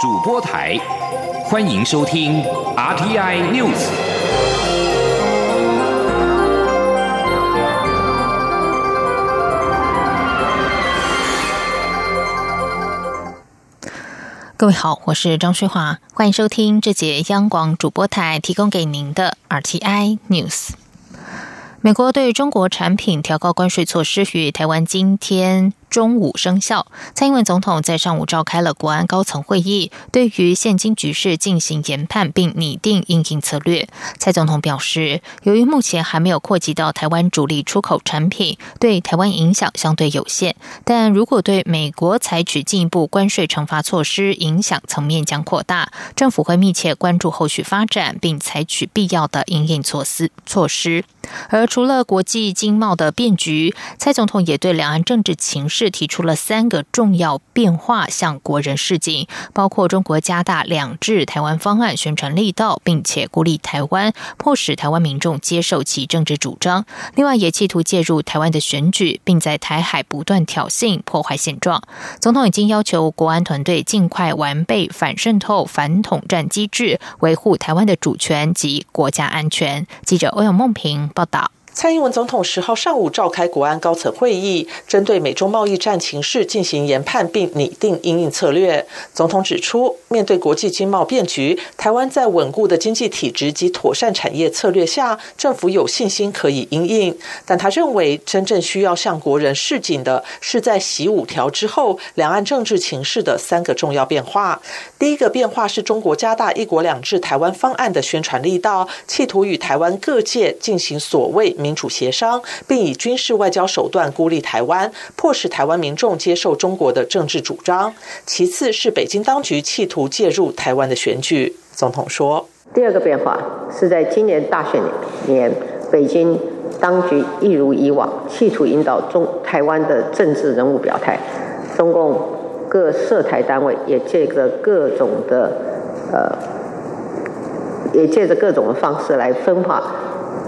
主播台，欢迎收听 RTI News。各位好，我是张翠华，欢迎收听这节央广主播台提供给您的 RTI News。美国对中国产品调高关税措施与台湾今天。中午生效。蔡英文总统在上午召开了国安高层会议，对于现今局势进行研判，并拟定应应策略。蔡总统表示，由于目前还没有扩及到台湾主力出口产品，对台湾影响相对有限。但如果对美国采取进一步关税惩罚措施，影响层面将扩大。政府会密切关注后续发展，并采取必要的应应措施措施。而除了国际经贸的变局，蔡总统也对两岸政治情。是提出了三个重要变化，向国人示警，包括中国加大两制台湾方案宣传力道，并且孤立台湾，迫使台湾民众接受其政治主张。另外，也企图介入台湾的选举，并在台海不断挑衅、破坏现状。总统已经要求国安团队尽快完备反渗透、反统战机制，维护台湾的主权及国家安全。记者欧阳梦平报道。蔡英文总统十号上午召开国安高层会议，针对美中贸易战情势进行研判，并拟定应应策略。总统指出，面对国际经贸变局，台湾在稳固的经济体制及妥善产业策略下，政府有信心可以应应。但他认为，真正需要向国人示警的是，在习五条之后，两岸政治情势的三个重要变化。第一个变化是中国加大一国两制台湾方案的宣传力道，企图与台湾各界进行所谓民主协商，并以军事外交手段孤立台湾，迫使台湾民众接受中国的政治主张。其次是北京当局企图介入台湾的选举。总统说：“第二个变化是在今年大选年，北京当局一如以往，企图引导中台湾的政治人物表态。中共各涉台单位也借着各种的呃，也借着各种的方式来分化。”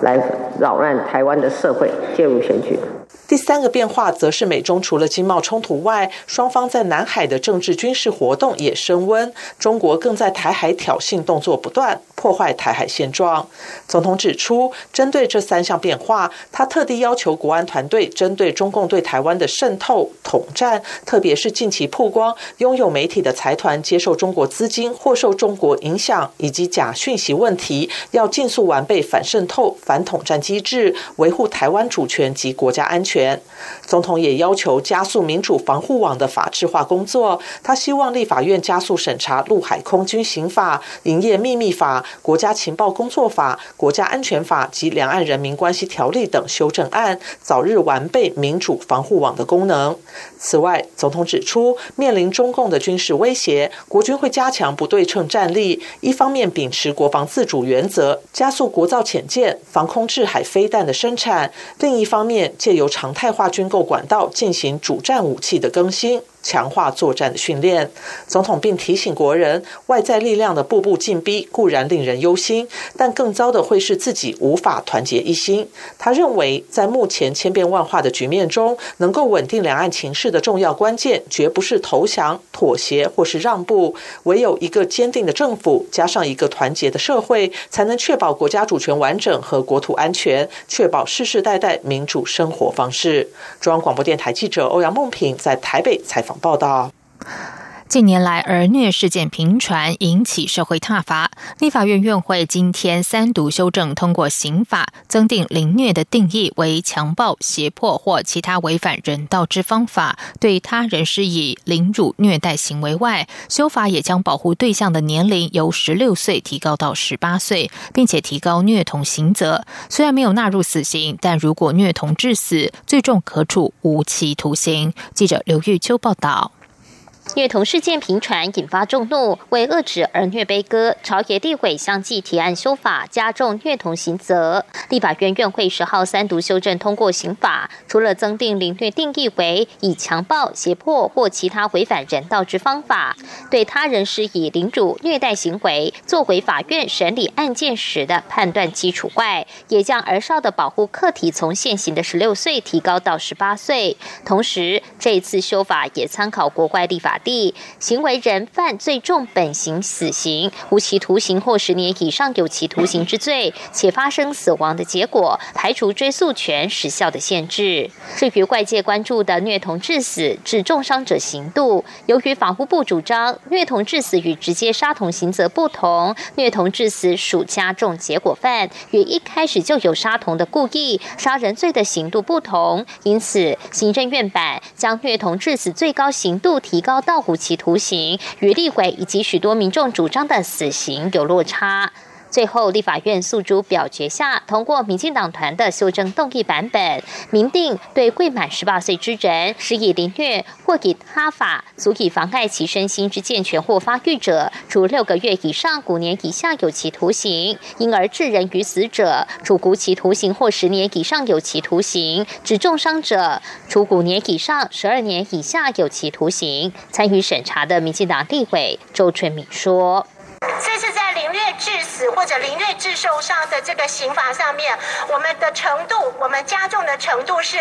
来扰乱台湾的社会，介入选举。第三个变化，则是美中除了经贸冲突外，双方在南海的政治军事活动也升温。中国更在台海挑衅动作不断，破坏台海现状。总统指出，针对这三项变化，他特地要求国安团队针对中共对台湾的渗透、统战，特别是近期曝光拥有媒体的财团接受中国资金或受中国影响以及假讯息问题，要尽速完备反渗透、反统战机制，维护台湾主权及国家安全。总统也要求加速民主防护网的法制化工作。他希望立法院加速审查陆海空军刑法、营业秘密法、国家情报工作法、国家安全法及两岸人民关系条例等修正案，早日完备民主防护网的功能。此外，总统指出，面临中共的军事威胁，国军会加强不对称战力，一方面秉持国防自主原则，加速国造潜舰、防空制海飞弹的生产；另一方面，借由常态化军购管道进行主战武器的更新。强化作战的训练，总统并提醒国人，外在力量的步步进逼固然令人忧心，但更糟的会是自己无法团结一心。他认为，在目前千变万化的局面中，能够稳定两岸情势的重要关键，绝不是投降、妥协或是让步，唯有一个坚定的政府，加上一个团结的社会，才能确保国家主权完整和国土安全，确保世世代代民主生活方式。中央广播电台记者欧阳梦平在台北采访。报道。近年来，儿虐事件频传，引起社会挞伐。立法院院会今天三读修正通过刑法，增订凌虐的定义为强暴、胁迫或其他违反人道之方法对他人施以凌辱、虐待行为外，修法也将保护对象的年龄由十六岁提高到十八岁，并且提高虐童刑责。虽然没有纳入死刑，但如果虐童致死，最重可处无期徒刑。记者刘玉秋报道。虐童事件频传，引发众怒。为遏止儿虐悲歌，朝野地委相继提案修法，加重虐童刑责。立法院院会十号三读修正通过刑法，除了增订凌虐定义为以强暴、胁迫或其他违反人道之方法对他人施以凌辱、虐待行为，作为法院审理案件时的判断基础外，也将儿少的保护客体从现行的十六岁提高到十八岁。同时，这次修法也参考国外立法。地，行为人犯最重本刑死刑、无期徒刑或十年以上有期徒刑之罪，且发生死亡的结果，排除追诉权时效的限制。至于外界关注的虐童致死致重伤者刑度，由于法务部主张虐童致死与直接杀童刑责不同，虐童致死属加重结果犯，与一开始就有杀童的故意杀人罪的刑度不同，因此行政院版将虐童致死最高刑度提高到无期徒刑，与立委以及许多民众主张的死刑有落差。最后，立法院诉诸表决下通过民进党团的修正动议版本，明定对未满十八岁之人施以凌虐或以他法足以妨碍其身心之健全或发育者，处六个月以上五年以下有期徒刑；因而致人于死者，处无期徒刑或十年以上有期徒刑；致重伤者，处五年以上十二年以下有期徒刑。参与审查的民进党立委周春敏说。这是凌虐致死或者凌虐致受伤的这个刑罚上面，我们的程度，我们加重的程度是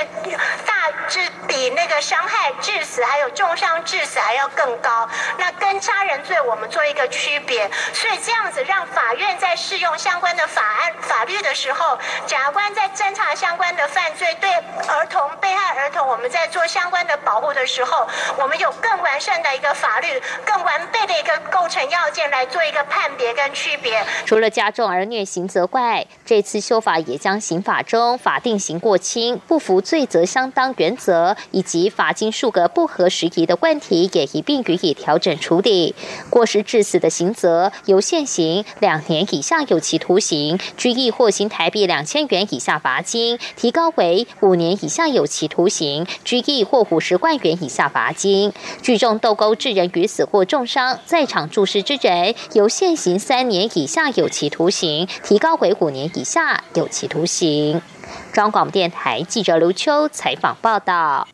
大致比那个伤害致死还有重伤致死还要更高。那跟杀人罪我们做一个区别，所以这样子让法院在适用相关的法案法律的时候，检察官在侦查相关的犯罪对儿童被害儿童，我们在做相关的保护的时候，我们有更完善的一个法律，更完备的一个构成要件来做一个判别跟区别。除了加重儿虐刑责外，这次修法也将刑法中法定刑过轻、不服罪责相当原则以及罚金数额不合时宜的问题也一并予以调整处理。过失致死的刑责由现行两年以下有期徒刑、拘役或刑台币两千元以下罚金，提高为五年以下有期徒刑、拘役或五十万元以下罚金。聚众斗殴致人于死或重伤，在场注视之人由现行三年以下有期徒刑，提高为五年以下有期徒刑。中央广播电台记者刘秋采访报道。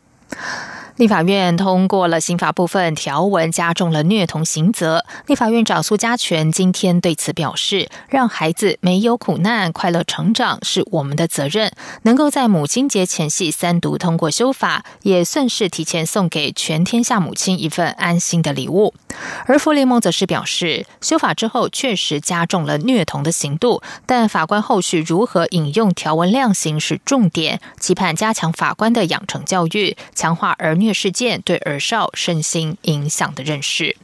立法院通过了刑法部分条文，加重了虐童刑责。立法院长苏家全今天对此表示：“让孩子没有苦难，快乐成长是我们的责任。能够在母亲节前夕三读通过修法，也算是提前送给全天下母亲一份安心的礼物。”而傅联盟则是表示，修法之后确实加重了虐童的刑度，但法官后续如何引用条文量刑是重点，期盼加强法官的养成教育，强化儿虐。事件对儿少身心影响的认识。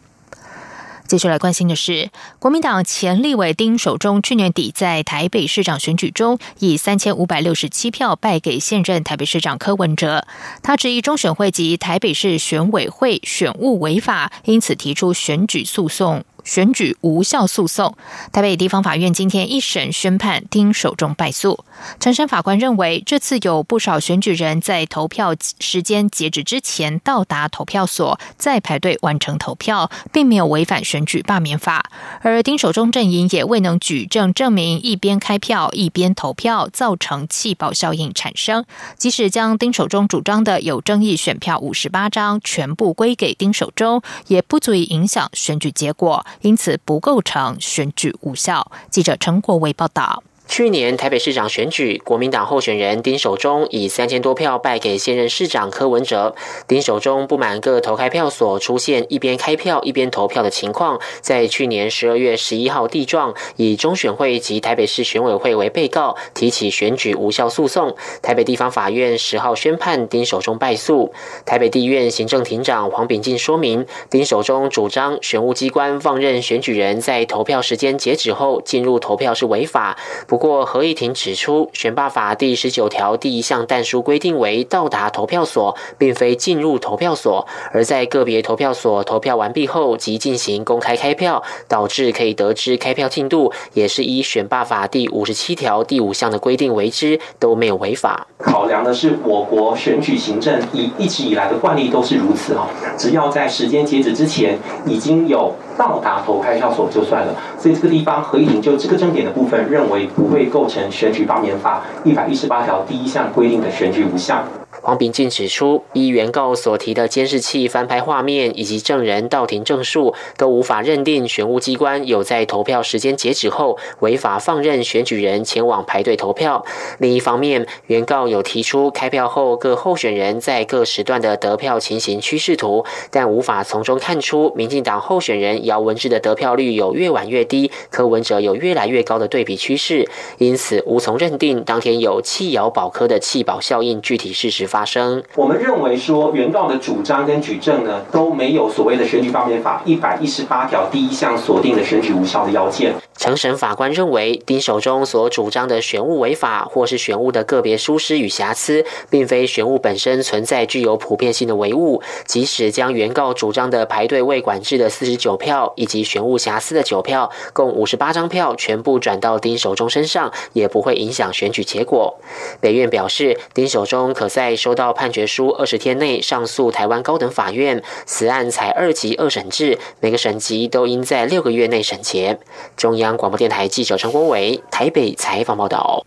接下来关心的是，国民党前立委丁守中去年底在台北市长选举中以三千五百六十七票败给现任台北市长柯文哲。他质疑中选会及台北市选委会选务违法，因此提出选举诉讼。选举无效诉讼，台北地方法院今天一审宣判丁守中败诉。陈审法官认为，这次有不少选举人在投票时间截止之前到达投票所，再排队完成投票，并没有违反选举罢免法。而丁守中阵营也未能举证证明一边开票一边投票造成弃保效应产生。即使将丁守中主张的有争议选票五十八张全部归给丁守中，也不足以影响选举结果。因此不构成选举无效。记者陈国伟报道。去年台北市长选举，国民党候选人丁守中以三千多票败给现任市长柯文哲。丁守中不满各投开票所出现一边开票一边投票的情况，在去年十二月十一号地状，以中选会及台北市选委会为被告，提起选举无效诉讼。台北地方法院十号宣判丁守中败诉。台北地院行政庭长黄炳进说明，丁守中主张选务机关放任选举人在投票时间截止后进入投票是违法。不过合议庭指出，选罢法第十九条第一项但书规定为到达投票所，并非进入投票所，而在个别投票所投票完毕后即进行公开开票，导致可以得知开票进度，也是依选罢法第五十七条第五项的规定为之，都没有违法。考量的是我国选举行政以一直以来的惯例都是如此哦，只要在时间截止之前已经有到达投开票所就算了，所以这个地方合议庭就这个争点的部分认为。不会构成选举罢免法一百一十八条第一项规定的选举无效。黄秉进指出，依原告所提的监视器翻拍画面以及证人到庭证述，都无法认定选务机关有在投票时间截止后违法放任选举人前往排队投票。另一方面，原告有提出开票后各候选人在各时段的得票情形趋势图，但无法从中看出民进党候选人姚文智的得票率有越晚越低，柯文哲有越来越高的对比趋势，因此无从认定当天有弃姚保科的弃保效应具体事实发生。我们认为说，原告的主张跟举证呢都没有所谓的选举方面法一百一十八条第一项锁定的选举无效的要件。承审法官认为，丁守中所主张的选务违法，或是选务的个别疏失与瑕疵，并非选务本身存在具有普遍性的违误。即使将原告主张的排队未管制的四十九票，以及选务瑕疵的九票，共五十八张票全部转到丁守中身上，也不会影响选举结果。北院表示，丁守中可在收到判决书二十天内上诉台湾高等法院。此案才二级二审制，每个省级都应在六个月内审结。中央。广播电台记者陈国伟台北采访报道。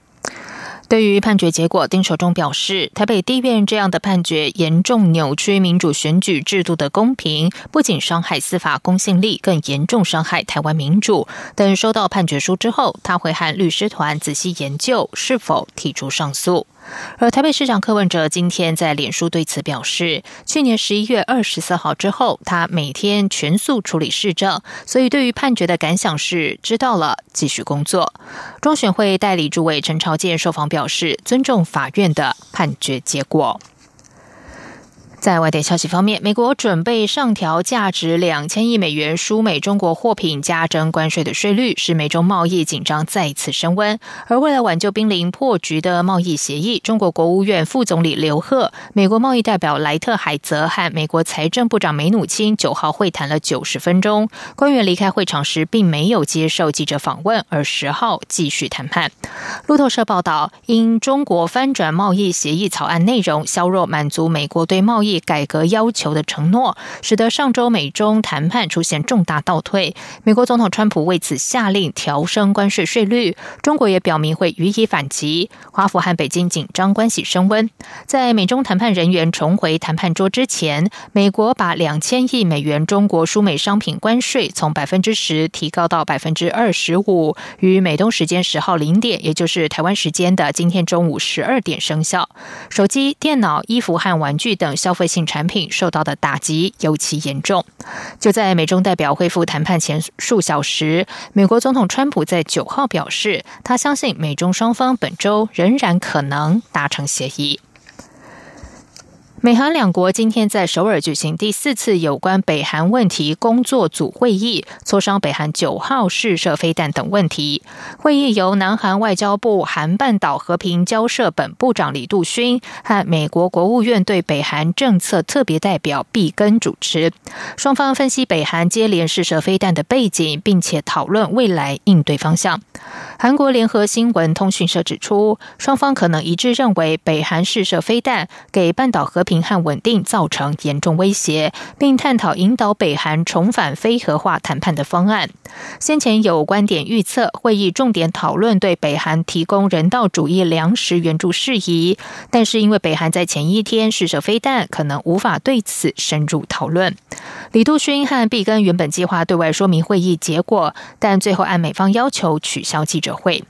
对于判决结果，丁守中表示，台北地院这样的判决严重扭曲民主选举制度的公平，不仅伤害司法公信力，更严重伤害台湾民主。等收到判决书之后，他会和律师团仔细研究是否提出上诉。而台北市长柯文哲今天在脸书对此表示，去年十一月二十四号之后，他每天全速处理市政，所以对于判决的感想是知道了，继续工作。中选会代理主委陈朝健受访表示，尊重法院的判决结果。在外电消息方面，美国准备上调价值两千亿美元输美中国货品加征关税的税率，使美中贸易紧张再次升温。而为了挽救濒临破局的贸易协议，中国国务院副总理刘鹤、美国贸易代表莱特海泽和美国财政部长梅努钦九号会谈了九十分钟。官员离开会场时并没有接受记者访问，而十号继续谈判。路透社报道，因中国翻转贸易协议草案内容，削弱满足美国对贸易。改革要求的承诺，使得上周美中谈判出现重大倒退。美国总统川普为此下令调升关税税率，中国也表明会予以反击。华府和北京紧张关系升温。在美中谈判人员重回谈判桌之前，美国把两千亿美元中国输美商品关税从百分之十提高到百分之二十五，于美东时间十号零点，也就是台湾时间的今天中午十二点生效。手机、电脑、衣服和玩具等消费。性产品受到的打击尤其严重。就在美中代表恢复谈判前数小时，美国总统川普在九号表示，他相信美中双方本周仍然可能达成协议。美韩两国今天在首尔举行第四次有关北韩问题工作组会议，磋商北韩九号试射飞弹等问题。会议由南韩外交部韩半岛和平交涉本部长李杜勋和美国国务院对北韩政策特别代表毕根主持。双方分析北韩接连试射飞弹的背景，并且讨论未来应对方向。韩国联合新闻通讯社指出，双方可能一致认为北韩试射飞弹给半岛和平。平和稳定造成严重威胁，并探讨引导北韩重返非核化谈判的方案。先前有观点预测，会议重点讨论对北韩提供人道主义粮食援助事宜，但是因为北韩在前一天试射飞弹，可能无法对此深入讨论。李杜勋和毕根原本计划对外说明会议结果，但最后按美方要求取消记者会。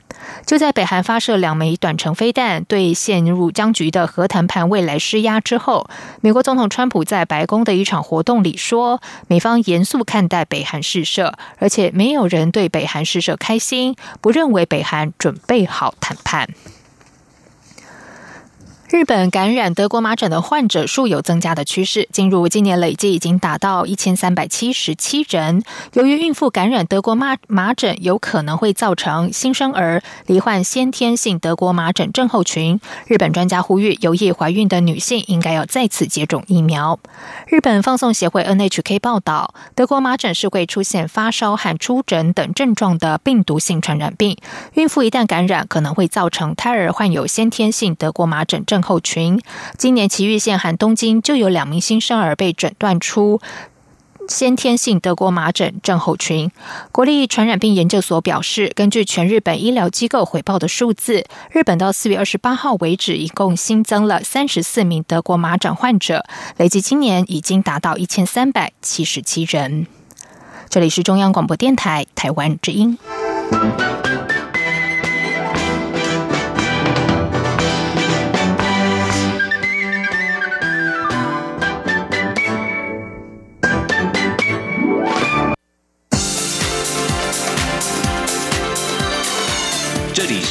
就在北韩发射两枚短程飞弹，对陷入僵局的核谈判未来施压之后，美国总统川普在白宫的一场活动里说，美方严肃看待北韩试射，而且没有人对北韩试射开心，不认为北韩准备好谈判。日本感染德国麻疹的患者数有增加的趋势，进入今年累计已经达到一千三百七十七人。由于孕妇感染德国麻麻疹有可能会造成新生儿罹患先天性德国麻疹症候群，日本专家呼吁有意怀孕的女性应该要再次接种疫苗。日本放送协会 NHK 报道，德国麻疹是会出现发烧和出疹等症状的病毒性传染病，孕妇一旦感染，可能会造成胎儿患有先天性德国麻疹症。症候群，今年埼玉县和东京就有两名新生儿被诊断出先天性德国麻疹症候群。国立传染病研究所表示，根据全日本医疗机构回报的数字，日本到四月二十八号为止，一共新增了三十四名德国麻疹患者，累计今年已经达到一千三百七十七人。这里是中央广播电台台湾之音。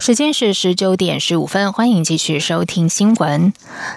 时间是十九点十五分，欢迎继续收听新闻。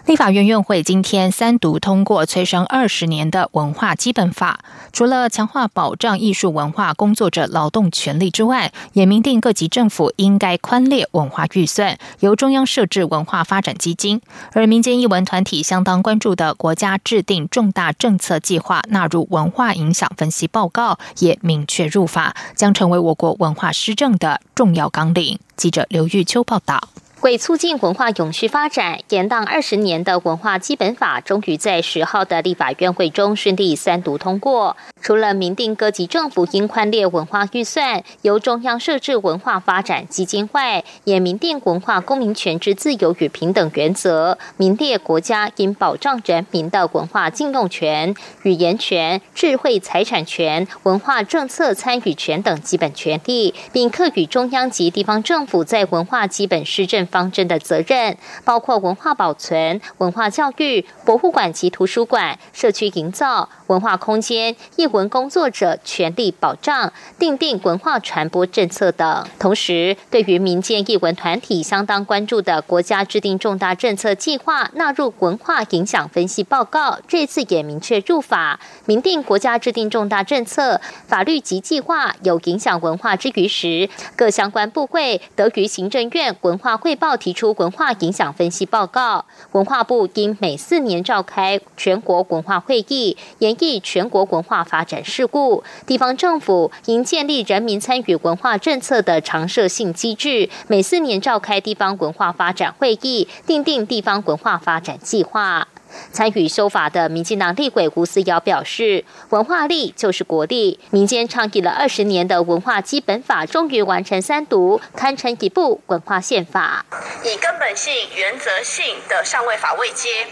立法院院会今天三读通过催生二十年的文化基本法，除了强化保障艺术文化工作者劳动权利之外，也明定各级政府应该宽列文化预算，由中央设置文化发展基金。而民间艺文团体相当关注的国家制定重大政策计划纳入文化影响分析报告，也明确入法，将成为我国文化施政的重要纲领。记者刘玉秋报道。为促进文化永续发展，延宕二十年的文化基本法终于在十号的立法院会中顺利三读通过。除了明定各级政府应宽列文化预算，由中央设置文化发展基金外，也明定文化公民权之自由与平等原则，明列国家应保障人民的文化禁用权、语言权、智慧财产权、文化政策参与权等基本权利，并课予中央及地方政府在文化基本施政。方针的责任包括文化保存、文化教育、博物馆及图书馆、社区营造、文化空间、艺文工作者权利保障、订定文化传播政策等。同时，对于民间艺文团体相当关注的国家制定重大政策计划纳入文化影响分析报告，这次也明确入法，明定国家制定重大政策、法律及计划有影响文化之余时，各相关部会得于行政院文化汇报。报提出文化影响分析报告，文化部应每四年召开全国文化会议，研议全国文化发展事故。地方政府应建立人民参与文化政策的常设性机制，每四年召开地方文化发展会议，订定地方文化发展计划。参与修法的民进党立委吴思瑶表示：“文化力就是国力，民间倡议了二十年的文化基本法终于完成三读，堪称一部文化宪法。以根本性、原则性的上位法位阶，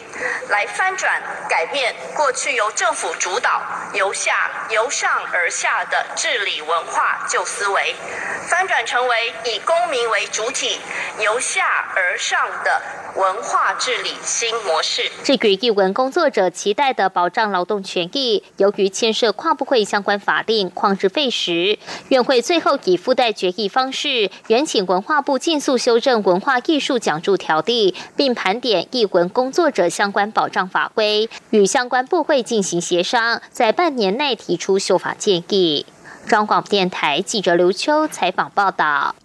来翻转改变过去由政府主导、由下由上而下的治理文化旧思维，翻转成为以公民为主体、由下而上的文化治理新模式。”这译文工作者期待的保障劳动权益，由于牵涉跨部会相关法令，旷日费时。院会最后以附带决议方式，原请文化部尽速修正文化艺术奖助条例，并盘点译文工作者相关保障法规，与相关部会进行协商，在半年内提出修法建议。中广电台记者刘秋采访报道。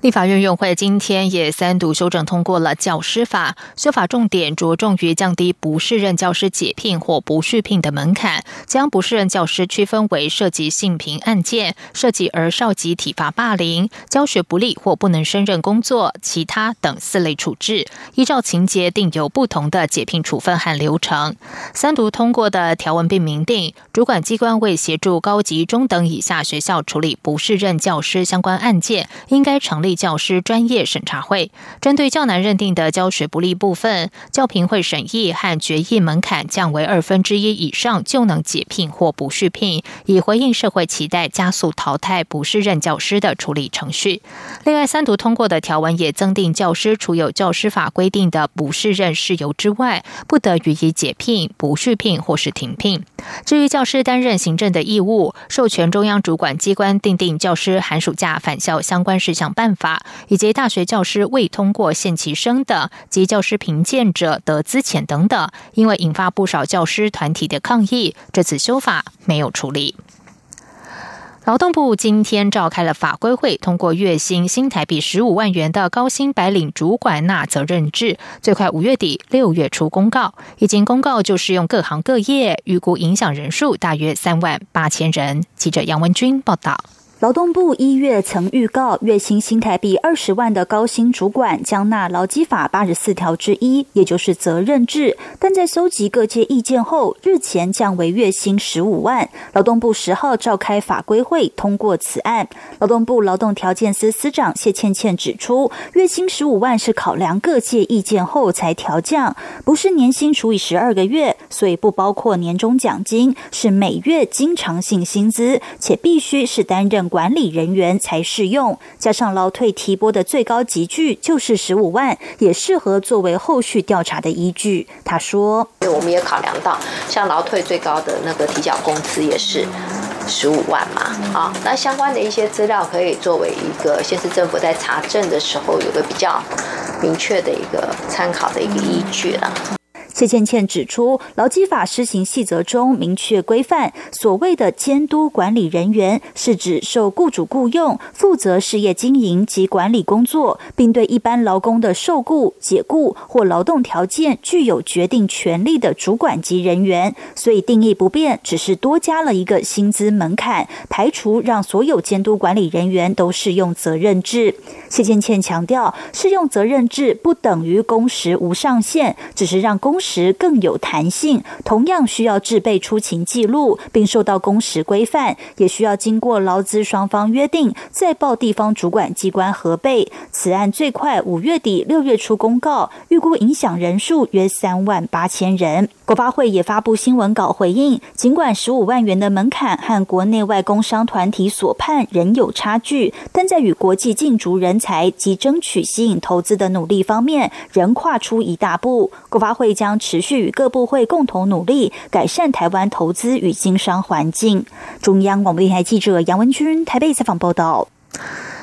立法院院会今天也三读修正通过了教师法，修法重点着重于降低不适任教师解聘或不续聘的门槛，将不适任教师区分为涉及性平案件、涉及儿少及体罚霸凌、教学不力或不能胜任工作、其他等四类处置，依照情节定有不同的解聘处分和流程。三读通过的条文并明定，主管机关为协助高级中等以下学校处理不适任教师相关案件，应该成立。教师专业审查会针对较难认定的教学不利部分，教评会审议和决议门槛降为二分之一以上就能解聘或不续聘，以回应社会期待，加速淘汰不适任教师的处理程序。另外，三读通过的条文也增订教师除有教师法规定的不适任事由之外，不得予以解聘、不续聘或是停聘。至于教师担任行政的义务，授权中央主管机关订定教师寒暑假返校相关事项办法，法以及大学教师未通过限期生的及教师评鉴者得资遣等等，因为引发不少教师团体的抗议，这次修法没有处理。劳动部今天召开了法规会，通过月薪新台币十五万元的高薪白领主管纳责任制，最快五月底六月初公告。已经公告就适用各行各业，预估影响人数大约三万八千人。记者杨文军报道。劳动部一月曾预告，月薪新台币二十万的高薪主管将纳劳基法八十四条之一，也就是责任制。但在搜集各界意见后，日前降为月薪十五万。劳动部十号召开法规会，通过此案。劳动部劳动条件司司长谢倩倩指出，月薪十五万是考量各界意见后才调降，不是年薪除以十二个月，所以不包括年终奖金，是每月经常性薪资，且必须是担任。管理人员才适用，加上劳退提拨的最高级距就是十五万，也适合作为后续调查的依据。他说：“我们也考量到，像劳退最高的那个提缴工资也是十五万嘛，啊，那相关的一些资料可以作为一个县市政府在查证的时候有个比较明确的一个参考的一个依据了。”谢倩倩指出，劳基法施行细则中明确规范，所谓的监督管理人员是指受雇主雇用，负责事业经营及管理工作，并对一般劳工的受雇、解雇或劳动条件具有决定权利的主管级人员。所以定义不变，只是多加了一个薪资门槛，排除让所有监督管理人员都适用责任制。谢倩倩强调，适用责任制不等于工时无上限，只是让工时。更有弹性，同样需要制备出勤记录，并受到工时规范，也需要经过劳资双方约定，再报地方主管机关核备。此案最快五月底六月初公告，预估影响人数约三万八千人。国发会也发布新闻稿回应，尽管十五万元的门槛和国内外工商团体所判仍有差距，但在与国际竞逐人才及争取吸引投资的努力方面，仍跨出一大步。国发会将将持续与各部会共同努力，改善台湾投资与经商环境。中央广播电台记者杨文君台北采访报道。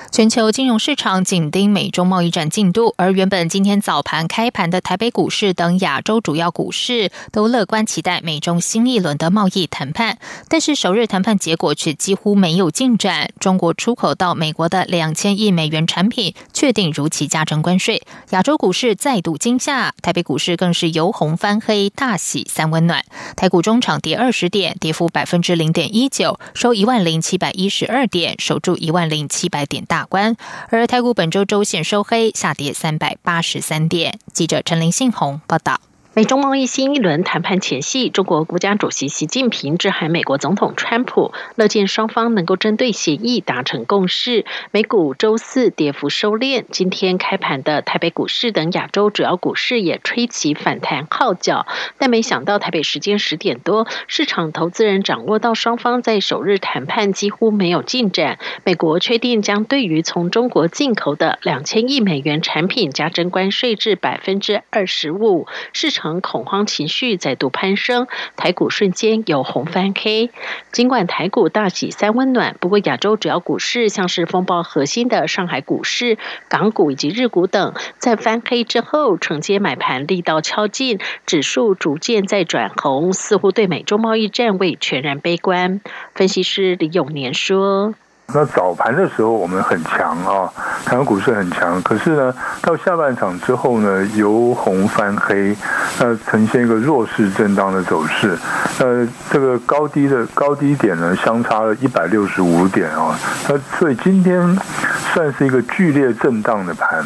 全球金融市场紧盯美中贸易战进度，而原本今天早盘开盘的台北股市等亚洲主要股市都乐观期待美中新一轮的贸易谈判，但是首日谈判结果却几乎没有进展。中国出口到美国的两千亿美元产品确定如期加征关税，亚洲股市再度惊吓，台北股市更是由红翻黑，大喜三温暖。台股中场跌二十点，跌幅百分之零点一九，收一万零七百一十二点，守住一万零七百点大。关，而台股本周周线收黑，下跌三百八十三点。记者陈林信宏报道。美中贸易新一轮谈判前夕，中国国家主席习近平致函美国总统川普，乐见双方能够针对协议达成共识。美股周四跌幅收敛，今天开盘的台北股市等亚洲主要股市也吹起反弹号角。但没想到台北时间十点多，市场投资人掌握到双方在首日谈判几乎没有进展，美国确定将对于从中国进口的两千亿美元产品加征关税至百分之二十五，市场。恐慌情绪再度攀升，台股瞬间有红翻黑。尽管台股大喜三温暖，不过亚洲主要股市，像是风暴核心的上海股市、港股以及日股等，在翻黑之后，承接买盘力道敲进，指数逐渐在转红，似乎对美中贸易战未全然悲观。分析师李永年说。那早盘的时候我们很强啊，台湾股市很强。可是呢，到下半场之后呢，由红翻黑，那呈现一个弱势震荡的走势。呃，这个高低的高低点呢，相差了一百六十五点啊。那所以今天算是一个剧烈震荡的盘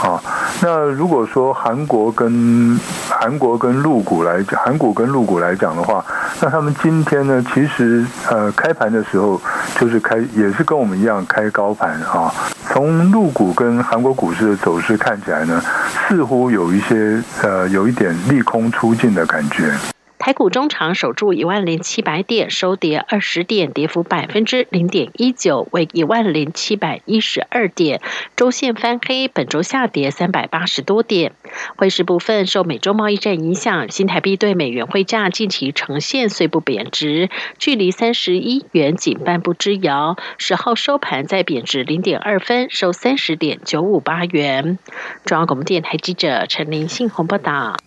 啊。那如果说韩国跟韩国跟陆股来讲，韩股跟陆股来讲的话，那他们今天呢，其实呃开盘的时候就是开也是跟我们一样开高盘啊。从陆股跟韩国股市的走势看起来呢，似乎有一些呃有一点利空出尽的感觉。台股中场守住一万零七百点，收跌二十点，跌幅百分之零点一九，为一万零七百一十二点。周线翻黑，本周下跌三百八十多点。汇市部分受美洲贸易战影响，新台币对美元汇价近期呈现虽不贬值，距离三十一元仅半步之遥。十号收盘再贬值零点二分，收三十点九五八元。中央广播电台记者陈林信宏报道。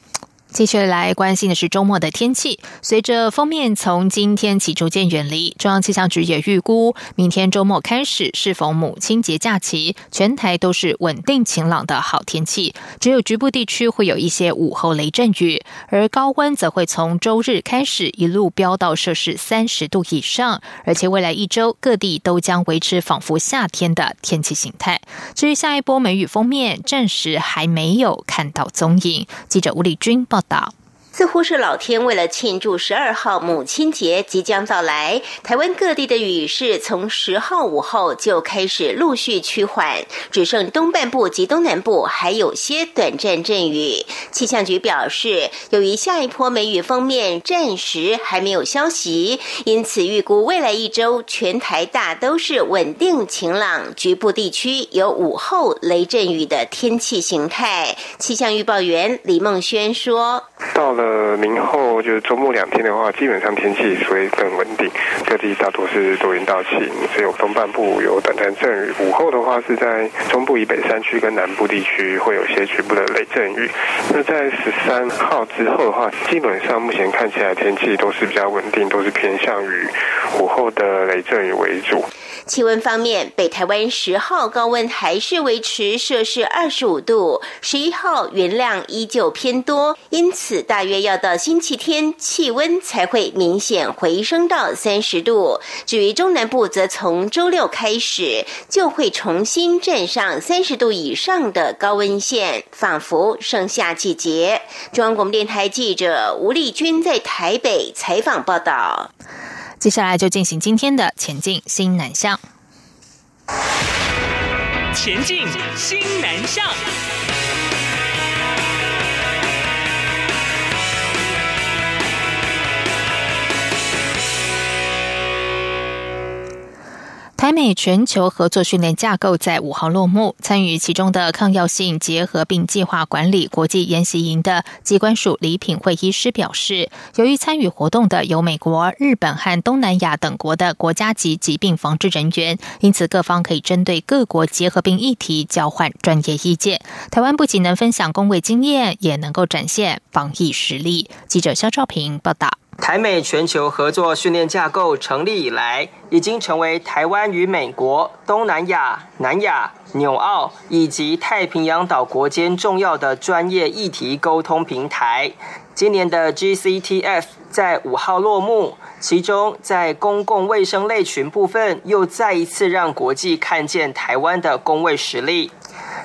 继续来关心的是周末的天气。随着封面从今天起逐渐远离，中央气象局也预估，明天周末开始是否母亲节假期，全台都是稳定晴朗的好天气，只有局部地区会有一些午后雷阵雨，而高温则会从周日开始一路飙到摄氏三十度以上，而且未来一周各地都将维持仿佛夏天的天气形态。至于下一波梅雨封面，暂时还没有看到踪影。记者吴丽君报。道。似乎是老天为了庆祝十二号母亲节即将到来，台湾各地的雨势从十号午后就开始陆续趋缓，只剩东半部及东南部还有些短暂阵雨。气象局表示，由于下一波梅雨封面暂时还没有消息，因此预估未来一周全台大都是稳定晴朗，局部地区有午后雷阵雨的天气形态。气象预报员李梦轩说：“到了。”呃，明后就是周末两天的话，基本上天气会更稳定，各地大多是多云到晴，只有东半部有短暂阵雨。午后的话是在中部以北山区跟南部地区会有些局部的雷阵雨。那在十三号之后的话，基本上目前看起来天气都是比较稳定，都是偏向于午后的雷阵雨为主。气温方面，北台湾十号高温还是维持摄氏二十五度，十一号云量依旧偏多，因此大约要到星期天气温才会明显回升到三十度。至于中南部，则从周六开始就会重新站上三十度以上的高温线，仿佛盛夏季节。中央广播电台记者吴丽君在台北采访报道。接下来就进行今天的前进新南向。前进新南向。台美全球合作训练架构在五号落幕。参与其中的抗药性结核病计划管理国际研习营的机关署礼品会医师表示，由于参与活动的有美国、日本和东南亚等国的国家级疾病防治人员，因此各方可以针对各国结核病议题交换专业意见。台湾不仅能分享工位经验，也能够展现防疫实力。记者肖兆平报道。台美全球合作训练架构成立以来，已经成为台湾与美国、东南亚、南亚、纽澳以及太平洋岛国间重要的专业议题沟通平台。今年的 GCTF 在五号落幕，其中在公共卫生类群部分，又再一次让国际看见台湾的工卫实力。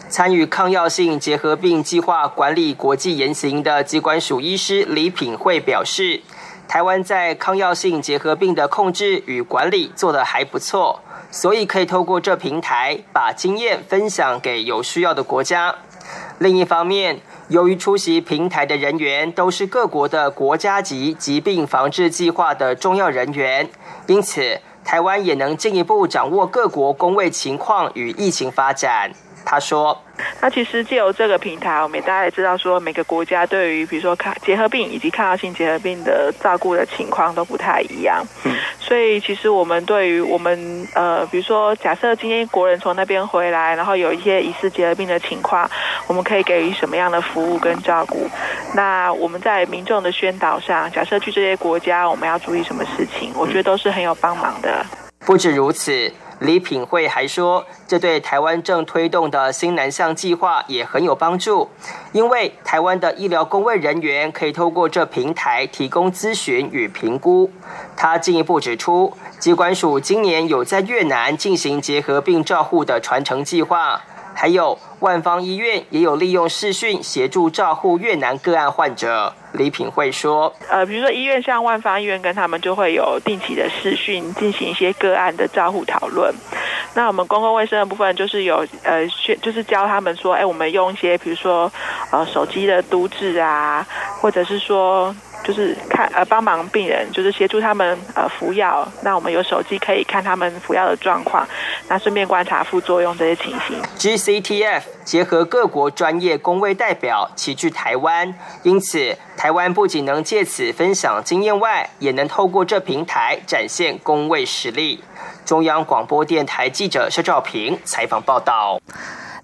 参与抗药性结核病计划管理国际言行的机关署医师李品惠表示。台湾在抗药性结核病的控制与管理做得还不错，所以可以透过这平台把经验分享给有需要的国家。另一方面，由于出席平台的人员都是各国的国家级疾病防治计划的重要人员，因此台湾也能进一步掌握各国工位情况与疫情发展。他说。那其实借由这个平台，我们大家也知道说，每个国家对于比如说抗结核病以及抗药性结核病的照顾的情况都不太一样。嗯，所以其实我们对于我们呃，比如说假设今天国人从那边回来，然后有一些疑似结核病的情况，我们可以给予什么样的服务跟照顾？那我们在民众的宣导上，假设去这些国家，我们要注意什么事情？我觉得都是很有帮忙的。不止如此。李品惠还说，这对台湾正推动的新南向计划也很有帮助，因为台湾的医疗工位人员可以透过这平台提供咨询与评估。他进一步指出，机关署今年有在越南进行结核病照护的传承计划，还有。万方医院也有利用视讯协助照护越南个案患者。李品惠说：“呃，比如说医院像万方医院跟他们就会有定期的视讯进行一些个案的照护讨论。那我们公共卫生的部分就是有呃，就是教他们说，哎，我们用一些比如说呃手机的督制啊，或者是说。”就是看呃帮忙病人，就是协助他们呃服药。那我们有手机可以看他们服药的状况，那顺便观察副作用这些情形。GCTF 结合各国专业工位代表齐聚台湾，因此台湾不仅能借此分享经验外，也能透过这平台展现工位实力。中央广播电台记者肖兆平采访报道。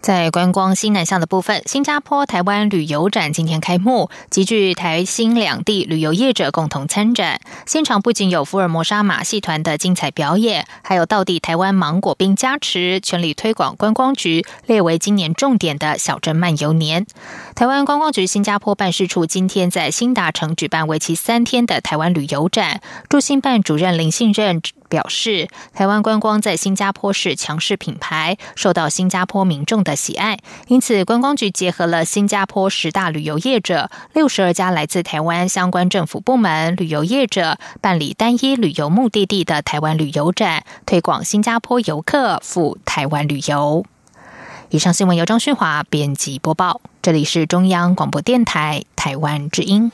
在观光新南向的部分，新加坡台湾旅游展今天开幕，集聚台新两地旅游业者共同参展。现场不仅有福尔摩沙马戏团的精彩表演，还有到地台湾芒果冰加持，全力推广观光局列为今年重点的小镇漫游年。台湾观光局新加坡办事处今天在新达城举办为期三天的台湾旅游展，驻新办主任林信任。表示，台湾观光在新加坡是强势品牌，受到新加坡民众的喜爱。因此，观光局结合了新加坡十大旅游业者、六十二家来自台湾相关政府部门旅游业者，办理单一旅游目的地的台湾旅游展，推广新加坡游客赴台湾旅游。以上新闻由张旭华编辑播报，这里是中央广播电台台湾之音。